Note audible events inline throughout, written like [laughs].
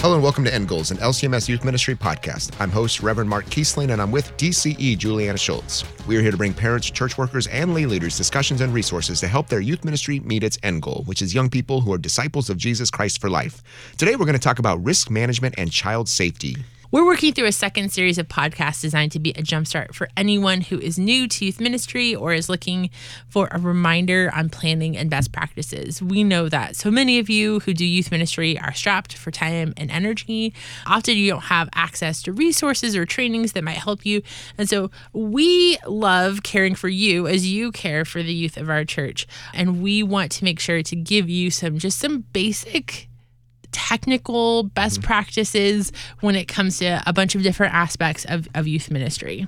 Hello and welcome to End Goals, an LCMS Youth Ministry podcast. I'm host Reverend Mark Kiesling and I'm with DCE Julianna Schultz. We are here to bring parents, church workers, and lay leaders discussions and resources to help their youth ministry meet its end goal, which is young people who are disciples of Jesus Christ for life. Today we're going to talk about risk management and child safety. We're working through a second series of podcasts designed to be a jumpstart for anyone who is new to youth ministry or is looking for a reminder on planning and best practices. We know that so many of you who do youth ministry are strapped for time and energy. Often you don't have access to resources or trainings that might help you. And so we love caring for you as you care for the youth of our church. And we want to make sure to give you some just some basic technical best mm-hmm. practices when it comes to a bunch of different aspects of, of youth ministry.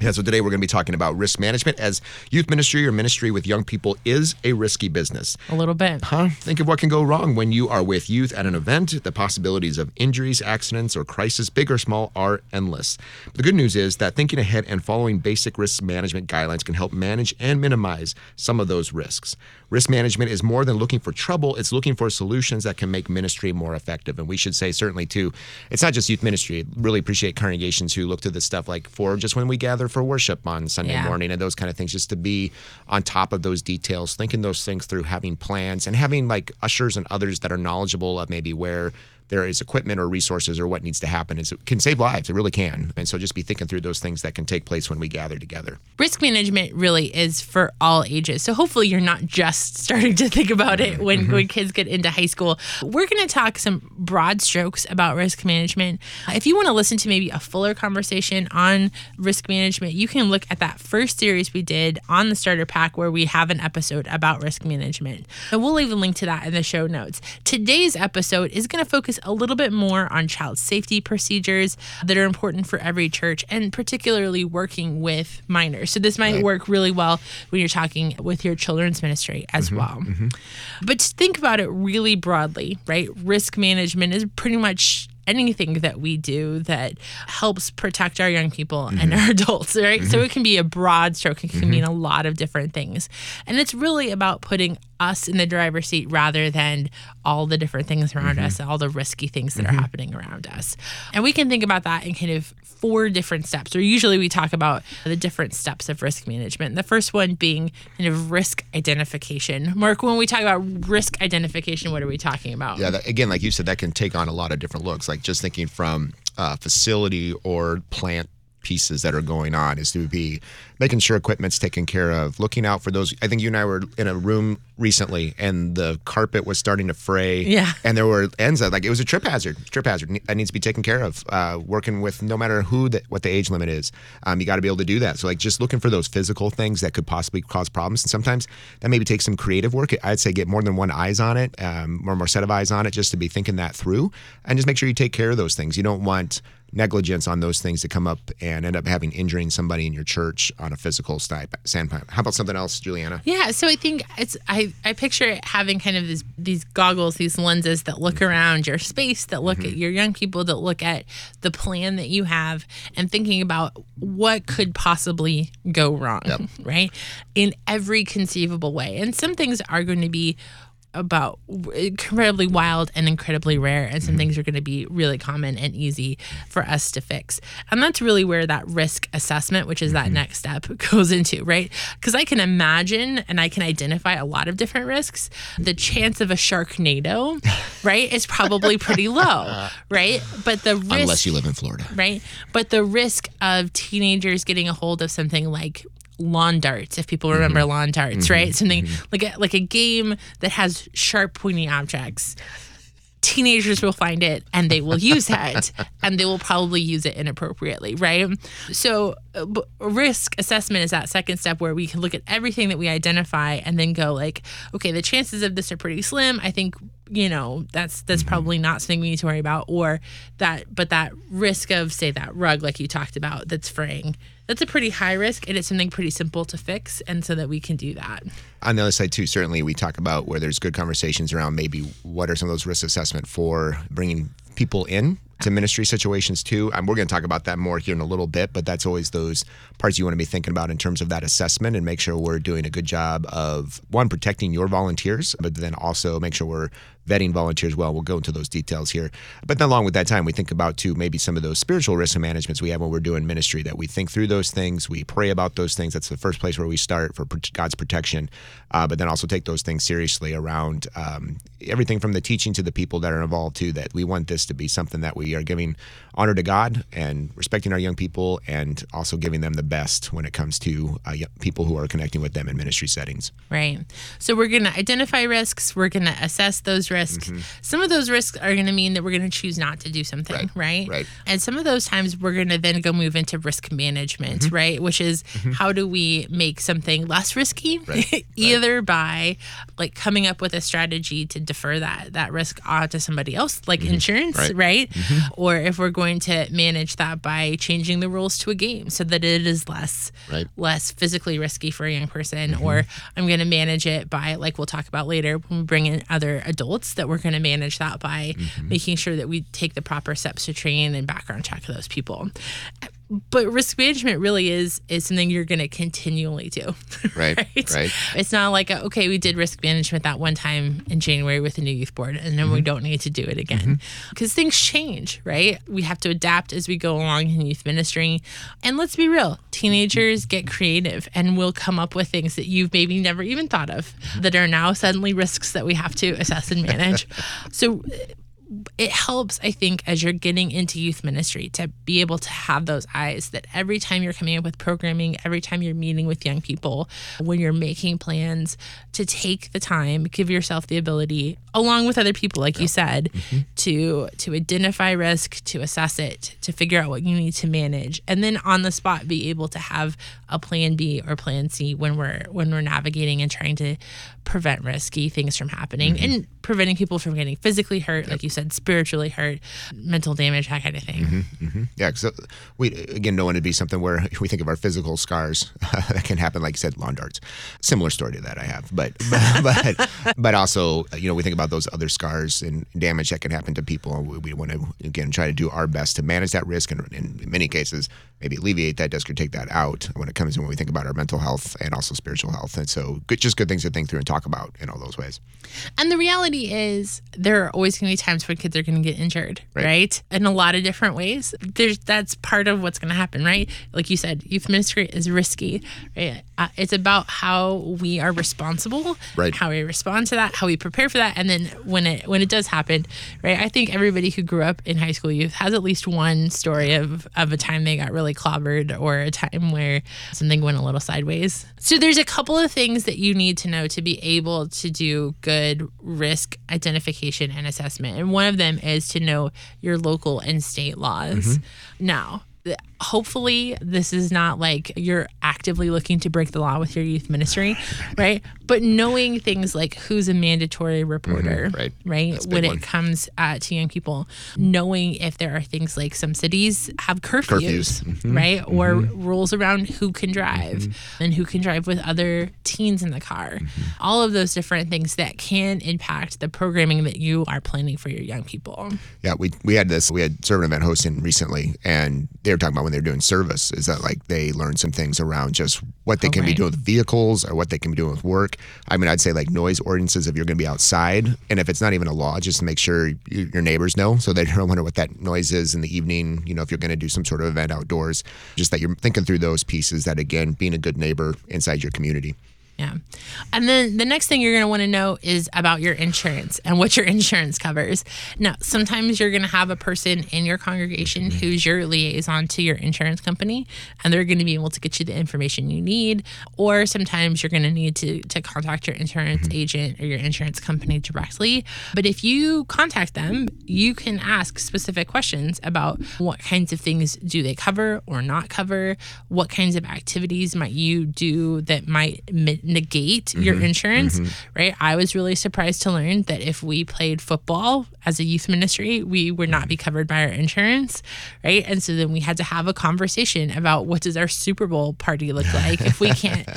Yeah, so today we're going to be talking about risk management as youth ministry or ministry with young people is a risky business. A little bit. Huh? Think of what can go wrong when you are with youth at an event. The possibilities of injuries, accidents, or crisis, big or small, are endless. The good news is that thinking ahead and following basic risk management guidelines can help manage and minimize some of those risks. Risk management is more than looking for trouble, it's looking for solutions that can make ministry more effective. And we should say, certainly, too, it's not just youth ministry. I really appreciate congregations who look to this stuff like for just when we gather for worship on Sunday yeah. morning and those kind of things, just to be on top of those details, thinking those things through, having plans, and having like ushers and others that are knowledgeable of maybe where there is equipment or resources or what needs to happen is it can save lives. It really can. And so just be thinking through those things that can take place when we gather together. Risk management really is for all ages. So hopefully you're not just [laughs] starting to think about it when, mm-hmm. when kids get into high school. We're going to talk some broad strokes about risk management. If you want to listen to maybe a fuller conversation on risk management, you can look at that first series we did on the starter pack where we have an episode about risk management. And we'll leave a link to that in the show notes. Today's episode is going to focus a little bit more on child safety procedures that are important for every church and particularly working with minors. So this might right. work really well when you're talking with your children's ministry as mm-hmm, well. Mm-hmm. But think about it really broadly, right? Risk management is pretty much anything that we do that helps protect our young people mm-hmm. and our [laughs] adults, right? Mm-hmm. So it can be a broad stroke, it can mm-hmm. mean a lot of different things. And it's really about putting us in the driver's seat rather than all the different things around mm-hmm. us, all the risky things that are mm-hmm. happening around us. And we can think about that in kind of four different steps, or usually we talk about the different steps of risk management. The first one being kind of risk identification. Mark, when we talk about risk identification, what are we talking about? Yeah, that, again, like you said, that can take on a lot of different looks. Like just thinking from uh, facility or plant pieces that are going on is to be making sure equipment's taken care of, looking out for those. I think you and I were in a room recently and the carpet was starting to fray. Yeah. And there were ends that, like, it was a trip hazard, trip hazard that needs to be taken care of. Uh, working with no matter who, the, what the age limit is, um, you got to be able to do that. So, like, just looking for those physical things that could possibly cause problems. And sometimes that maybe takes some creative work. I'd say get more than one eyes on it, um, more, more set of eyes on it, just to be thinking that through and just make sure you take care of those things. You don't want negligence on those things to come up and end up having injuring somebody in your church on a physical standpoint. How about something else, Julianna? Yeah, so I think it's I I picture having kind of these these goggles, these lenses that look around your space, that look mm-hmm. at your young people, that look at the plan that you have, and thinking about what could possibly go wrong, yep. [laughs] right? In every conceivable way, and some things are going to be about incredibly wild and incredibly rare, and some mm-hmm. things are going to be really common and easy for us to fix. And that's really where that risk assessment, which is that mm-hmm. next step, [laughs] goes into, right? Because I can imagine and I can identify a lot of different risks. The chance of a sharknado, [laughs] right, is probably pretty low, right? But the risk, unless you live in Florida, right? But the risk of teenagers getting a hold of something like lawn darts if people remember mm-hmm. lawn darts mm-hmm. right something mm-hmm. like a like a game that has sharp pointy objects teenagers will find it and they will use it [laughs] and they will probably use it inappropriately right so uh, risk assessment is that second step where we can look at everything that we identify and then go like okay the chances of this are pretty slim i think you know that's that's mm-hmm. probably not something we need to worry about or that but that risk of say that rug like you talked about that's fraying that's a pretty high risk and it's something pretty simple to fix and so that we can do that on the other side too certainly we talk about where there's good conversations around maybe what are some of those risk assessment for bringing people in to ministry situations too. And we're going to talk about that more here in a little bit, but that's always those parts you want to be thinking about in terms of that assessment and make sure we're doing a good job of one protecting your volunteers, but then also make sure we're vetting volunteers well. We'll go into those details here. But then along with that time, we think about too maybe some of those spiritual risk managements we have when we're doing ministry that we think through those things, we pray about those things. That's the first place where we start for God's protection. Uh, but then also take those things seriously around um, everything from the teaching to the people that are involved too. That we want this to be something that we are giving honor to God and respecting our young people, and also giving them the best when it comes to uh, people who are connecting with them in ministry settings. Right. So we're going to identify risks. We're going to assess those risks. Mm-hmm. Some of those risks are going to mean that we're going to choose not to do something, right? Right. right. And some of those times we're going to then go move into risk management, mm-hmm. right? Which is mm-hmm. how do we make something less risky, right. [laughs] either right. by like coming up with a strategy to defer that that risk onto somebody else, like mm-hmm. insurance, right? Right? Mm-hmm. Or if we're going to manage that by changing the rules to a game so that it is less less physically risky for a young person, mm-hmm. or I'm going to manage it by like we'll talk about later when we bring in other adults that we're going to manage that by mm-hmm. making sure that we take the proper steps to train and background check those people but risk management really is is something you're going to continually do. [laughs] Right, right? right. It's not like a, okay we did risk management that one time in january with the new youth board and then mm-hmm. we don't need to do it again. Because mm-hmm. things change right? We have to adapt as we go along in youth ministry. And let's be real teenagers get creative and will come up with things that you've maybe never even thought of that are now suddenly risks that we have to assess and manage. [laughs] So it helps, I think, as you're getting into youth ministry to be able to have those eyes that every time you're coming up with programming, every time you're meeting with young people, when you're making plans, to take the time, give yourself the ability, along with other people, like yeah. you said, mm-hmm. to to identify risk, to assess it, to figure out what you need to manage, and then on the spot be able to have a plan B or plan C when we're when we're navigating and trying to prevent risky things from happening mm-hmm. and preventing people from getting physically hurt, yep. like you said, spiritually hurt, mental damage, that kind of thing. Mm-hmm, mm-hmm. Yeah, because uh, we again don't want to be something where [laughs] we think of our physical scars [laughs] that can happen, like you said, lawn darts. Similar story to that I have, but but [laughs] but, but also you know we think about those other scars and damage that can happen to people. We, we want to again try to do our best to manage that risk, and in many cases maybe alleviate that risk or take that out when it comes to when we think about our mental health and also spiritual health. And so good, just good things to think through and talk about in all those ways. And the reality is there are always going to be times when kids are going to get injured, right. right? In a lot of different ways. There's that's part of what's going to happen, right? Like you said, youth ministry is risky, right? Uh, it's about how we are responsible, right? How we respond to that, how we prepare for that, and then when it when it does happen, right? I think everybody who grew up in high school youth has at least one story of of a time they got really clobbered or a time where something went a little sideways. So there's a couple of things that you need to know to be able to do good risk identification and assessment. And one of them is to know your local and state laws. Mm-hmm. Now, hopefully this is not like you're actively looking to break the law with your youth ministry, right? But knowing things like who's a mandatory reporter, mm-hmm, right? Right. When one. it comes uh, to young people, knowing if there are things like some cities have curfews, curfews. Mm-hmm. right? Mm-hmm. Or rules around who can drive mm-hmm. and who can drive with other teens in the car. Mm-hmm. All of those different things that can impact the programming that you are planning for your young people. Yeah, we, we had this, we had servant event hosting recently, and they were talking about when they're doing service is that like they learn some things around just what they oh, can right. be doing with vehicles or what they can be doing with work. I mean, I'd say like noise ordinances if you're going to be outside, and if it's not even a law, just to make sure you, your neighbors know so they [laughs] don't wonder what that noise is in the evening. You know, if you're going to do some sort of event outdoors, just that you're thinking through those pieces. That again, being a good neighbor inside your community. Yeah. And then the next thing you're going to want to know is about your insurance and what your [laughs] insurance covers. Now, sometimes you're going to have a person in your congregation mm-hmm. who's your liaison to your insurance company, and they're going to be able to get you the information you need. Or sometimes you're going to need to, to contact your insurance mm-hmm. agent or your insurance company directly. But if you contact them, you can ask specific questions about what kinds of things do they cover or not cover, what kinds of activities might you do that might negate mm-hmm. your insurance, mm-hmm. right? I was really surprised to learn that if we played football as a youth ministry, we would not be covered by our insurance, right? And so then we had to have a conversation about what does our Super Bowl party look [laughs] like if we can't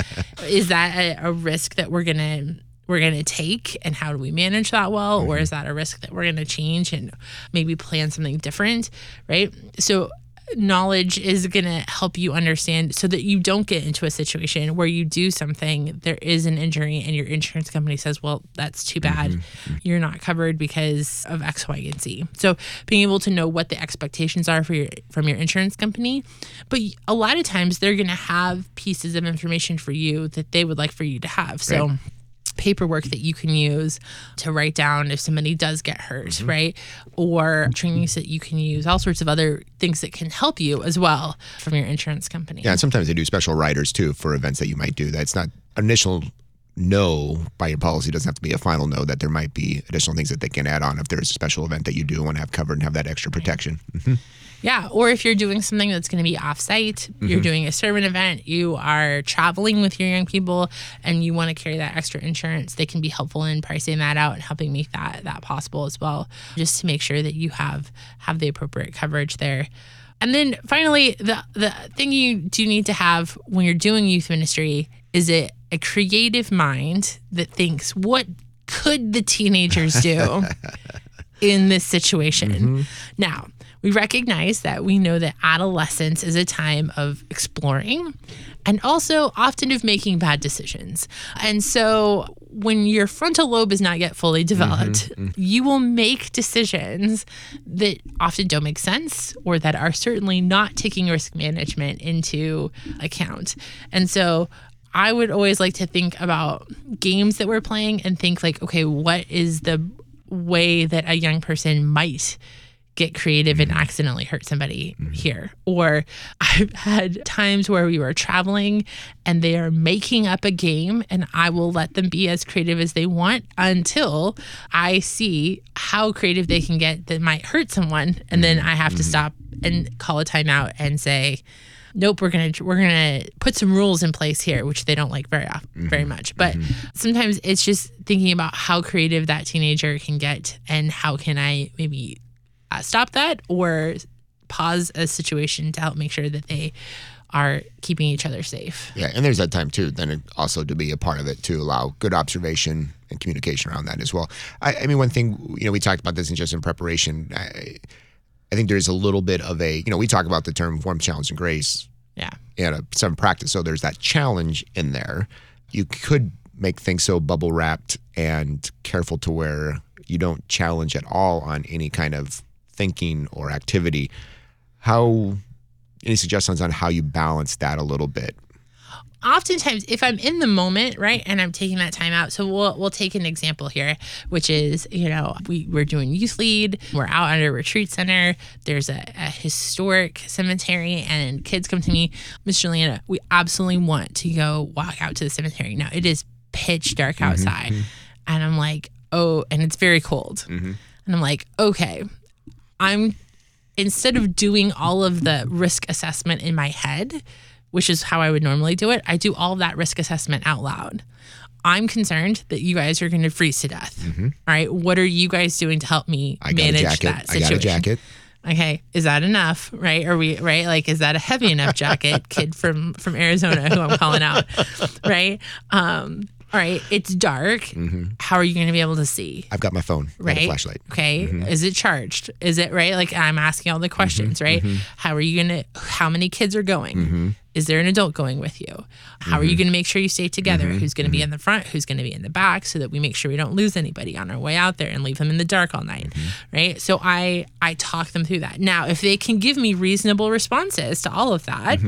is that a, a risk that we're going to we're going to take and how do we manage that well or is that a risk that we're going to change and maybe plan something different right so knowledge is going to help you understand so that you don't get into a situation where you do something there is an injury and your insurance company says well that's too bad Mm-hmm. you're not covered because of x y and z so being able to know what the expectations are for your from your insurance company but a lot of times they're going to have pieces of information for you that they would like for you to have so Right. Paperwork that you can use to write down if somebody does get hurt, Mm-hmm. right? Or trainings that you can use, all sorts of other things that can help you as well from your insurance company. Yeah, and sometimes they do special riders too for events that you might do. That's not initial no by your policy doesn't have to be a final no. That there might be additional things that they can add on if there's a special event that you do want to have covered and have that extra protection. Yeah, or if you're doing something that's going to be off-site, you're mm-hmm. doing a servant event, you are traveling with your young people, and you want to carry that extra insurance, they can be helpful in pricing that out and helping make that that possible as well, just to make sure that you have have the appropriate coverage there. And then finally, the the thing you do need to have when you're doing youth ministry is it a creative mind that thinks what could the teenagers do [laughs] in this situation. Mm-hmm. Now, we recognize that we know that adolescence is a time of exploring and also often of making bad decisions. And so when your frontal lobe is not yet fully mm-hmm. developed, mm-hmm. you will make decisions that often don't make sense or that are certainly not taking risk management into account. And so I would always like to think about games that we're playing and think like, okay, what is the way that a young person might get creative and mm-hmm. accidentally hurt somebody mm-hmm. here. Or [laughs] I've had times where we were traveling and they are making up a game and I will let them be as creative as they want until I see how creative they can get that might hurt someone. And then mm-hmm. I have to stop and call a timeout and say nope we're gonna we're gonna put some rules in place here which they don't like very often, very much but sometimes it's just thinking about how creative that teenager can get and how can i maybe uh, stop that or pause a situation to help make sure that they are keeping each other safe Yeah, and there's that time too. Then it also to be a part of it to allow good observation and communication around that as well. I, I mean, one thing you know we talked about this in just in preparation. I, I think there's a little bit of a you know we talk about the term warm challenge and grace yeah in a some practice. So there's that challenge in there. You could make things so bubble wrapped and careful to where you don't challenge at all on any kind of thinking or activity. How any suggestions on how you balance that a little bit? Oftentimes if i'm in the moment right and i'm taking that time out so we'll we'll take an example here which is you know we, we're doing youth lead we're out at a retreat center there's a, a historic cemetery and kids come to me miss julianna we absolutely want to go walk out to the cemetery. Now it is pitch dark mm-hmm, outside mm-hmm. and i'm like oh and it's very cold. Mm-hmm. And i'm like okay i'm instead of doing all of the risk assessment in my head, which is how I would normally do it, I do all of that risk assessment out loud. I'm concerned that you guys are going to freeze to death. Mm-hmm. All right. What are you guys doing to help me I got manage a jacket. that I situation? got a jacket. Okay, is that enough? Right? Are we right? Like, is that a heavy enough jacket, [laughs] kid from from Arizona who I'm calling out? Right? Um, all right, it's dark. Mm-hmm. How are you going to be able to see? I've got my phone and right? a flashlight. Okay. Mm-hmm. Is it charged? Is it right? Like I'm asking all the questions, right? How are you gonna how many kids are going? Is there an adult going with you? How are you mm-hmm. gonna make sure you stay together? Mm-hmm. Who's gonna be mm-hmm. in the front? Who's gonna be in the back so that we make sure we don't lose anybody on our way out there and leave them in the dark all night. Right. So I I talk them through that. Now if they can give me reasonable responses to all of that,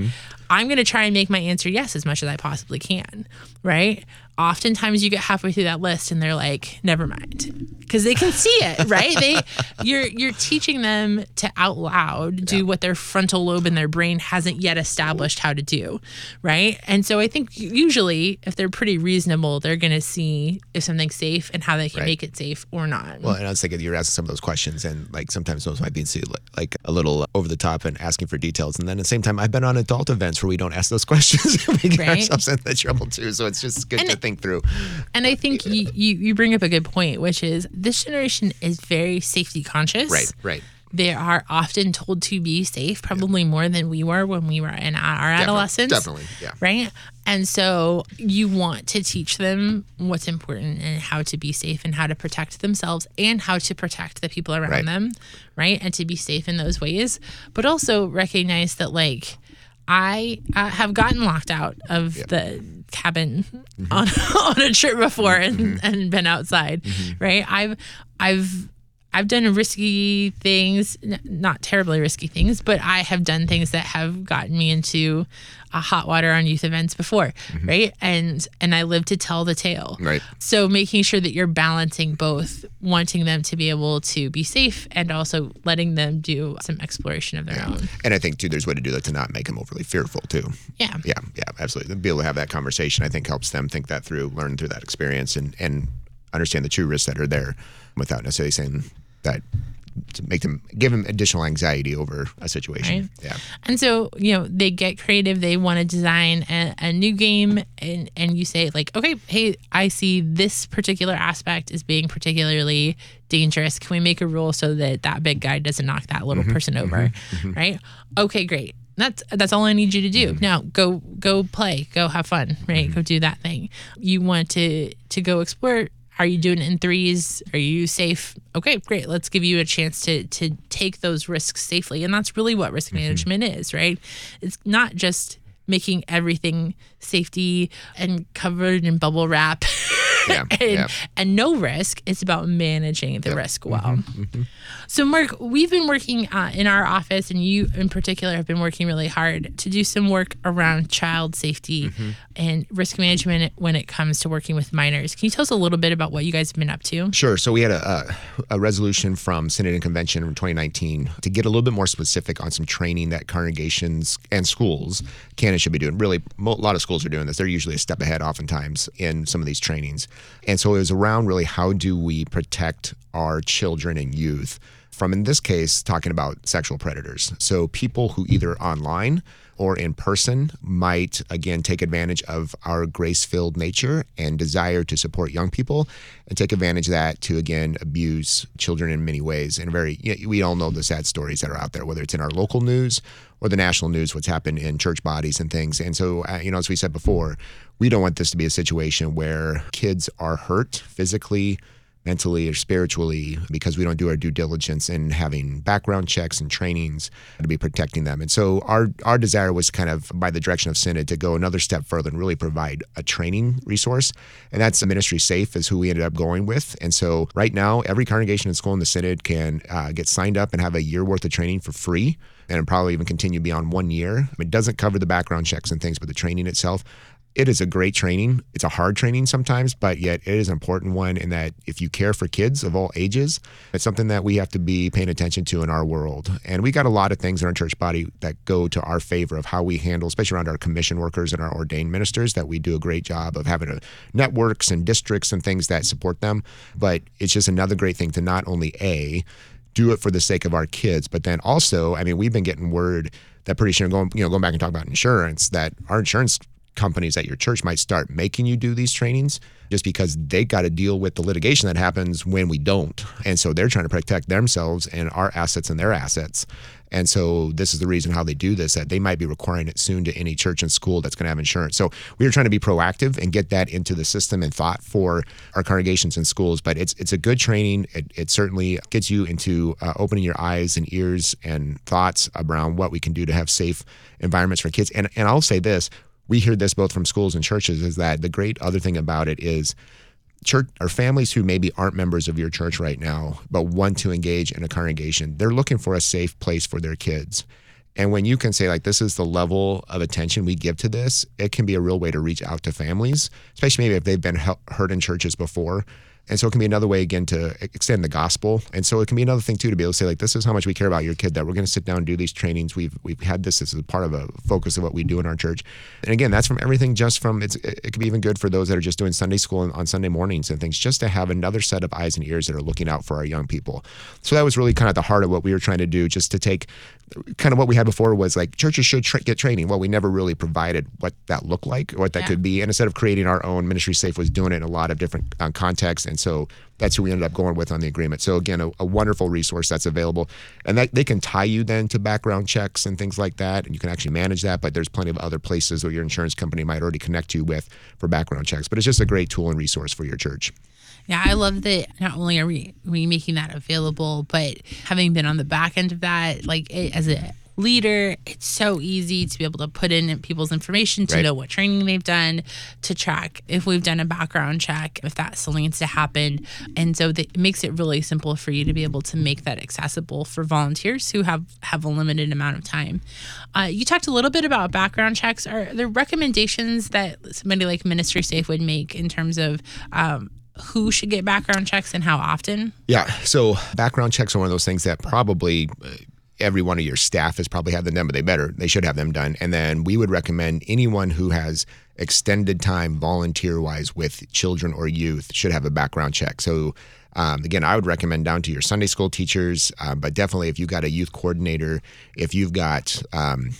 I'm going to try and make my answer yes as much as I possibly can, right? Oftentimes you get halfway through that list and they're like, "Never mind," because they can see it, right? They, [laughs] you're you're teaching them to out loud do what their frontal lobe in their brain hasn't yet established how to do, right? And so I think usually if they're pretty reasonable, they're going to see if something's safe and how they can Right. make it safe or not. Well, and I was thinking you're asking some of those questions, and like sometimes those might be like a little over the top and asking for details. And then at the same time, I've been on adult events where we don't ask those [laughs] questions. we get Right. ourselves into trouble too. So it's just good And to it- think through. And I think you, you, you bring up a good point, which is this generation is very safety conscious. Right, right. They are often told to be safe, probably more than we were when we were in our adolescence. Definitely, yeah. Right. And so you want to teach them what's important and how to be safe and how to protect themselves and how to protect the people around Right. them. Right. And to be safe in those ways. But also recognize that, like, I uh, have gotten locked out of the cabin Mm-hmm. on, [laughs] on a trip before and, and been outside, Mm-hmm. right? I've I've I've done risky things, n- not terribly risky things, but I have done things that have gotten me into a hot water on youth events before, right? And and I live to tell the tale. Mm-hmm. Right. So making sure that you're balancing both wanting them to be able to be safe and also letting them do some exploration of their own. And I think too, there's a way to do that to not make them overly fearful too. Yeah. Yeah, yeah, absolutely. Be able to have that conversation, I think helps them think that through, learn through that experience, and and understand the true risks that are there, without necessarily saying that to make them give them additional anxiety over a situation. Right. Yeah. And so, you know, they get creative. They want to design a, a new game, and and you say like, okay, hey, I see this particular aspect as being particularly dangerous. Can we make a rule so that that big guy doesn't knock that little mm-hmm. person over? Mm-hmm. Mm-hmm. Right? Okay, great. That's that's all I need you to do. Now go go play, go have fun, right? Go do that thing. You want to to go explore. Are you doing it in threes? Are you safe? Okay, great. Let's give you a chance to to take those risks safely. And that's really what risk mm-hmm. management is, right? It's not just making everything safety and covered in bubble wrap [laughs] Yeah, [laughs] and, yeah. and no risk. It's about managing the risk mm-hmm. well. Mm-hmm. So, Mark, we've been working uh, in our office, and you in particular have been working really hard to do some work around child safety mm-hmm. and risk management when it comes to working with minors. Can you tell us a little bit about what you guys have been up to? Sure. So we had a, a, a resolution from Synod and Convention in 2019 to get a little bit more specific on some training that congregations and schools can and should be doing. Really, a lot of schools are doing this. They're usually a step ahead, oftentimes, in some of these trainings. And so it was around really how do we protect our children and youth from, in this case, talking about sexual predators. So people who either online or in person might again take advantage of our grace filled nature and desire to support young people and take advantage of that to again abuse children in many ways. And very, you know, we all know the sad stories that are out there, whether it's in our local news or the national news, what's happened in church bodies and things. And so, uh, you know, as we said before, we don't want this to be a situation where kids are hurt physically mentally or spiritually because we don't do our due diligence in having background checks and trainings to be protecting them. And so our our desire was kind of by the direction of Synod to go another step further and really provide a training resource. And that's the Ministry Safe is who we ended up going with. And so right now, every congregation and school in the Synod can uh, get signed up and have a year worth of training for free and probably even continue beyond one year. It doesn't cover the background checks and things, but the training itself it is a great training. It's a hard training sometimes, but yet it is an important one in that if you care for kids of all ages, it's something that we have to be paying attention to in our world. And we got a lot of things in our church body that go to our favor of how we handle, especially around our commission workers and our ordained ministers, that we do a great job of having a, networks and districts and things that support them. But it's just another great thing to not only A, do it for the sake of our kids, but then also, I mean, we've been getting word that pretty soon going, you know, going back and talking about insurance, that our insurance companies at your church might start making you do these trainings just because they got to deal with the litigation that happens when we don't. And so they're trying to protect themselves and our assets and their assets. And so this is the reason how they do this that they might be requiring it soon to any church and school that's going to have insurance. So we are trying to be proactive and get that into the system and thought for our congregations and schools. But it's it's a good training. It, it certainly gets you into uh, opening your eyes and ears and thoughts around what we can do to have safe environments for kids. And and I'll say this: we hear this both from schools and churches is that the great other thing about it is church or families who maybe aren't members of your church right now but want to engage in a congregation they're looking for a safe place for their kids. And when you can say like this is the level of attention we give to this it can be a real way to reach out to families especially maybe if they've been hurt in churches before and so it can be another way again to extend the gospel. And so it can be another thing too to be able to say like this is how much we care about your kid that we're going to sit down and do these trainings. We've we've had this as a part of a focus of what we do in our church. And again, that's from everything just from it's it can be even good for those that are just doing Sunday school on Sunday mornings and things just to have another set of eyes and ears that are looking out for our young people. So that was really kind of the heart of what we were trying to do just to take kind of what we had before was like churches should tra- get training. Well, we never really provided what that looked like or what that Yeah. could be. And instead of creating our own ministry safe was doing it in a lot of different uh, contexts and so that's who we ended up going with on the agreement. So again, a, a, wonderful resource that's available, and that they can tie you then to background checks and things like that, and you can actually manage that. But there's plenty of other places where your insurance company might already connect you with for background checks. But it's just a great tool and resource for your church. Yeah, I love that. Not only are we we making that available, but having been on the back end of that, like it, as a leader, it's so easy to be able to put in people's information to right. know what training they've done, to track if we've done a background check, if that still needs to happen. And so it makes it really simple for you to be able to make that accessible for volunteers who have, have a limited amount of time. Uh, you talked a little bit about background checks. Are there recommendations that somebody like Ministry Safe would make in terms of um, who should get background checks and how often? Yeah. So background checks are one of those things that probably uh, every one of your staff has probably had them done, but they better, they should have them done. And then we would recommend anyone who has extended time volunteer wise with children or youth should have a background check. So, um, again, I would recommend down to your Sunday school teachers, uh, but definitely if you've got a youth coordinator, if you've got, um,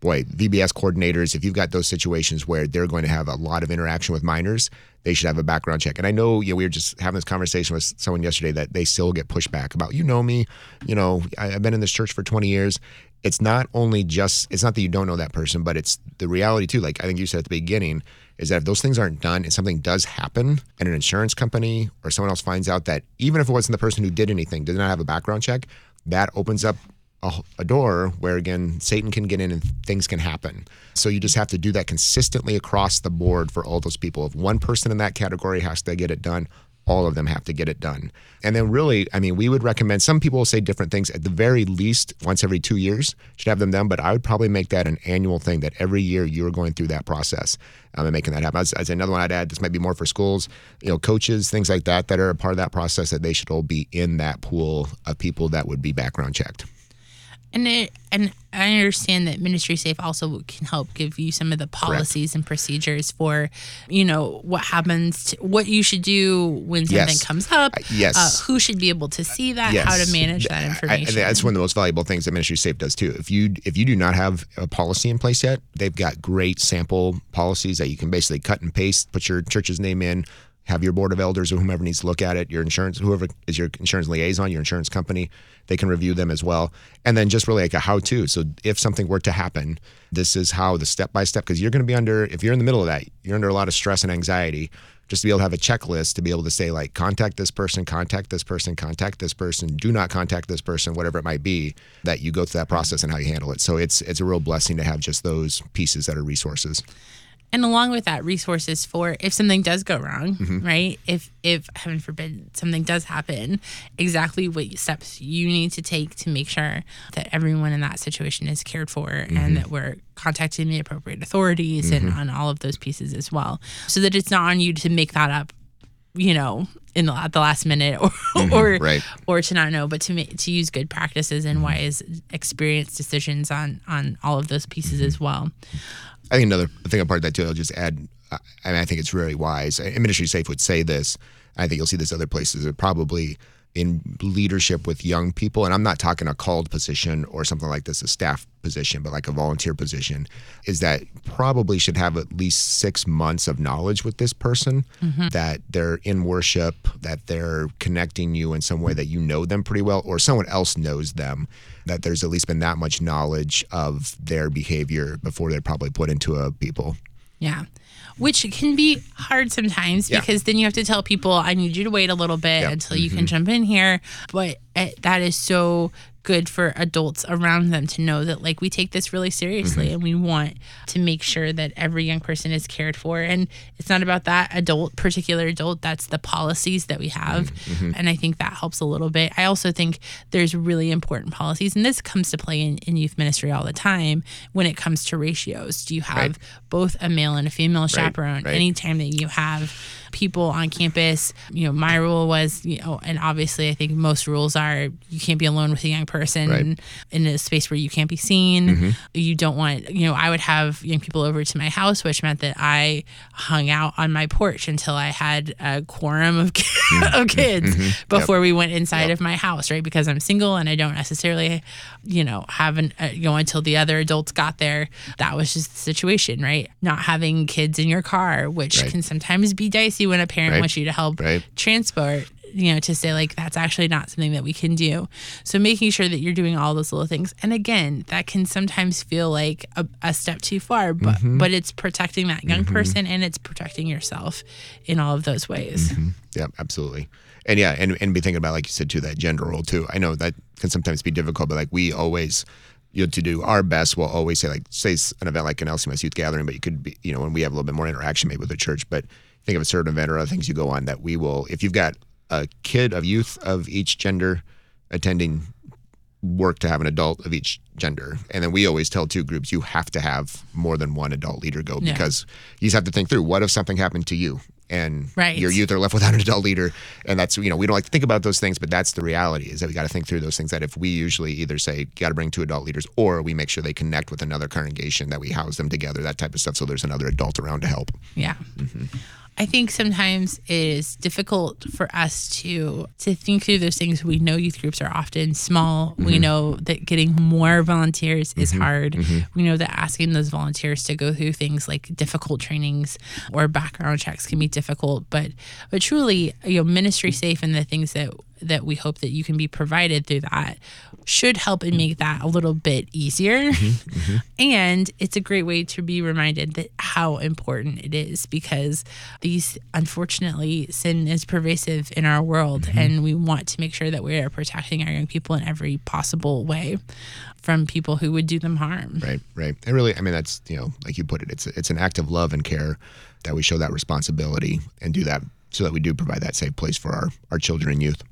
boy, VBS coordinators, if you've got those situations where they're going to have a lot of interaction with minors, they should have a background check. And I know, you know, we were just having this conversation with someone yesterday that they still get pushback about, you know me, you know, I, have been in this church for 20 years. It's not only just, it's not that you don't know that person, but it's the reality too. Like I think you said at the beginning, is that if those things aren't done and something does happen and an insurance company or someone else finds out that even if it wasn't the person who did anything, did not have a background check, that opens up a, a, door where again Satan can get in and things can happen. So you just have to do that consistently across the board for all those people. If one person in that category has to get it done, all of them have to get it done. And then really, I mean, we would recommend some people will say different things. At the very least, once every two years should have them done. But I would probably make that an annual thing that every year you're going through that process um, and making that happen. As, as another one I'd add, this might be more for schools, you know, coaches, things like that that are a part of that process that they should all be in that pool of people that would be background checked. And it, and I understand that Ministry Safe also can help give you some of the policies Correct. and procedures for, you know, what happens, to, what you should do when something yes. comes up. Uh, yes. Uh, who should be able to see that? Yes. How to manage that information. I, that's one of the most valuable things that Ministry Safe does too. If you if you do not have a policy in place yet, they've got great sample policies that you can basically cut and paste, put your church's name in, have your board of elders or whomever needs to look at it, your insurance, whoever is your insurance liaison, your insurance company, they can review them as well. And then just really like a how to. So if something were to happen, this is how the step by step, because you're going to be under, if you're in the middle of that, you're under a lot of stress and anxiety. Just to be able to have a checklist to be able to say, like, contact this person, contact this person, contact this person, do not contact this person, whatever it might be, that you go through that process and how you handle it. So it's it's a real blessing to have just those pieces that are resources and along with that resources for if something does go wrong mm-hmm. right if if heaven forbid something does happen exactly what steps you need to take to make sure that everyone in that situation is cared for mm-hmm. and that we're contacting the appropriate authorities mm-hmm. and on all of those pieces as well so that it's not on you to make that up you know in the, at the last minute or mm-hmm, or right. or to not know but to make, to use good practices and mm-hmm. wise experience decisions on on all of those pieces mm-hmm. as well I think another thing apart of that too, I'll just add, uh, and I think it's really wise. Ministry Safe would say this. I think you'll see this other places. It probably in leadership with young people, and I'm not talking a called position or something like this, a staff position, but like a volunteer position, is that probably should have at least six months of knowledge with this person, mm-hmm. that they're in worship, that they're connecting you in some way that you know them pretty well, or someone else knows them, that there's at least been that much knowledge of their behavior before they're probably put into a people. Yeah which can be hard sometimes yeah. because then you have to tell people, I need you to wait a little bit yep. until you mm-hmm. can jump in here. But it, that is so good for adults around them to know that like we take this really seriously mm-hmm. and we want to make sure that every young person is cared for and it's not about that adult particular adult that's the policies that we have mm-hmm. and i think that helps a little bit i also think there's really important policies and this comes to play in, in youth ministry all the time when it comes to ratios do you have right. both a male and a female chaperone right. Right. anytime that you have people on campus you know my rule was you know and obviously i think most rules are you can't be alone with a young person Right. in a space where you can't be seen. Mm-hmm. You don't want, you know, I would have young people over to my house, which meant that I hung out on my porch until I had a quorum of, mm-hmm. [laughs] of kids mm-hmm. before we went inside of my house, right? Because I'm single and I don't necessarily, you know, have an, uh, you know, until the other adults got there. That was just the situation, right? Not having kids in your car, which Right. can sometimes be dicey when a parent Right. wants you to help Right. transport you know to say like that's actually not something that we can do so making sure that you're doing all those little things and again that can sometimes feel like a, a step too far but Mm-hmm. but it's protecting that young person and it's protecting yourself in all of those ways Yeah, absolutely. And yeah, and, and be thinking about, like you said, too, that gender role too. I know that can sometimes be difficult, but like we always, you know, to do our best, we'll always say, like, say an event like an LCMS youth gathering, but you could be, you know, when we have a little bit more interaction maybe with the church, but think of a certain event or other things you go on that we will, if you've got a kid of youth of each gender attending, work to have an adult of each gender. And then we always tell two groups, you have to have more than one adult leader go Yeah. because you just have to think through what if something happened to you and Right. your youth are left [laughs] without an adult leader. And that's, you know, we don't like to think about those things, but that's the reality is that we got to think through those things that if we usually either say, got to bring two adult leaders or we make sure they connect with another congregation that we house them together, that type of stuff. So there's another adult around to help. yeah mm-hmm. I think sometimes it is difficult for us to to think through those things. We know youth groups are often small. We mm-hmm. know that getting more volunteers is mm-hmm. hard. Mm-hmm. We know that asking those volunteers to go through things like difficult trainings or background checks can be difficult. But but truly, you know, ministry safe and the things that that we hope that you can be provided through that should help and make that a little bit easier. Mm-hmm, mm-hmm. And it's a great way to be reminded that how important it is because these unfortunately sin is pervasive in our world mm-hmm. and we want to make sure that we are protecting our young people in every possible way from people who would do them harm. Right, right. And really, I mean, that's you know, like you put it, it's it's an act of love and care that we show that responsibility and do that so that we do provide that safe place for our our children and youth.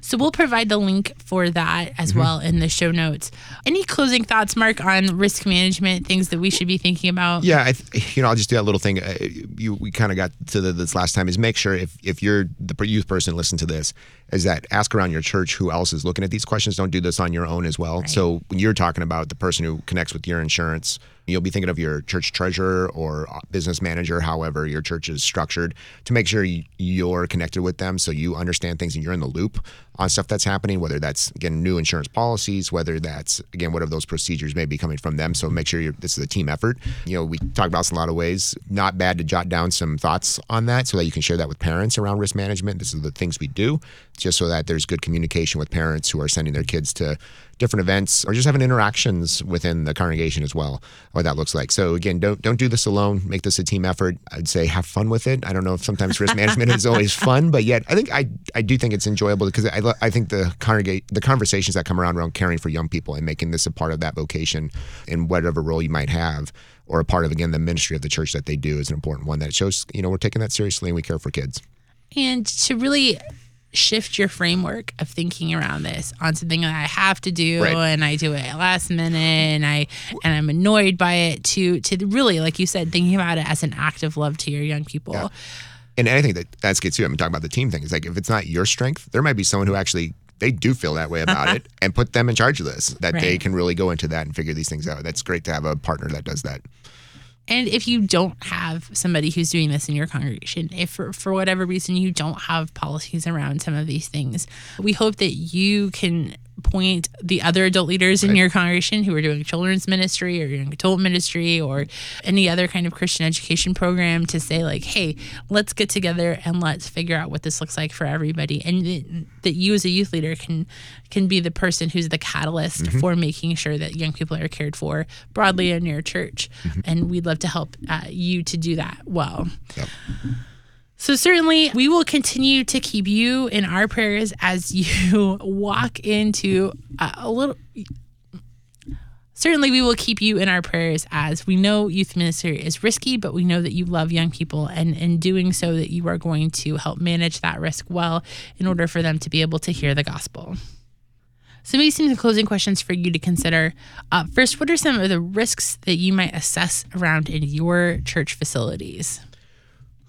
So we'll provide the link for that as well in the show notes. Any closing thoughts, Mark, on risk management, things that we should be thinking about? Yeah, I th- you know, I'll just do that little thing. Uh, you we kind of got to the, this last time is make sure if if you're the youth person, listen to this. Is that ask around your church who else is looking at these questions? Don't do this on your own as well. So when you're talking about the person who connects with your insurance, you'll be thinking of your church treasurer or uh, business manager, however your church is structured, to make sure you're connected with them so you understand things and you're in the loop on stuff that's happening. Whether that's again new insurance policies, whether that's again whatever those procedures may be coming from them. So make sure you're, this is a team effort. You know, we talk about this in a lot of ways. Not bad to jot down some thoughts on that so that you can share that with parents around risk management. This is the things we do, just so that there's good communication with parents who are sending their kids to different events or just having interactions within the congregation as well. What that looks like. So again, don't don't do this alone. Make this a team effort. I'd say have fun with it. I don't know if sometimes risk management is always [laughs] fun, but yet I think I I do think it's enjoyable because I I think the congregate the conversations that come around around caring for young people and making this a part of that vocation in whatever role you might have or a part of again the ministry of the church that they do is an important one that shows you know we're taking that seriously and we care for kids. and to really shift your framework of thinking around this on something that I have to do Right. and I do it last minute and I and I'm annoyed by it to to really like you said thinking about it as an act of love to your young people. Yeah. And I think that that's good too. I'm talking about the team thing. It's like if it's not your strength, there might be someone who actually they do feel that way [laughs] about it, and put them in charge of this. That they can really go into that and figure these things out. That's great to have a partner that does that. And if you don't have somebody who's doing this in your congregation, if for, for whatever reason you don't have policies around some of these things, we hope that you can point the other adult leaders in your congregation who are doing children's ministry or young adult ministry or any other kind of Christian education program to say like, hey, let's get together and let's figure out what this looks like for everybody. And that, that you as a youth leader can can be the person who's the catalyst for making sure that young people are cared for broadly in your church. And we'd love to help uh, you to do that well. Yep. So, certainly, we will continue to keep you in our prayers as [laughs] you walk into uh, a little. Certainly, we will keep you in our prayers as we know youth ministry is risky, but we know that you love young people, and in doing so, that you are going to help manage that risk well in order for them to be able to hear the gospel. So, maybe some closing questions for you to consider. Uh, first, what are some of the risks that you might assess around in your church facilities?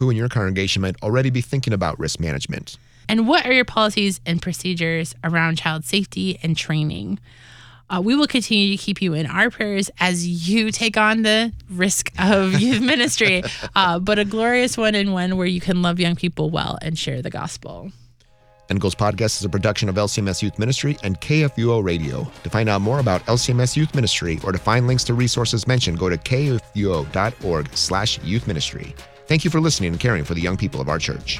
Who in your congregation might already be thinking about risk management? And what are your policies and procedures around child safety and training? Uh, we will continue to keep you in our prayers as you take on the risk of [laughs] youth ministry, uh, but a glorious one and one where you can love young people well and share the gospel. End Goals Podcast is a production of LCMS Youth Ministry and KFUO Radio. To find out more about LCMS Youth Ministry or to find links to resources mentioned, go to kfuo.org slash youth ministry. Thank you for listening and caring for the young people of our church.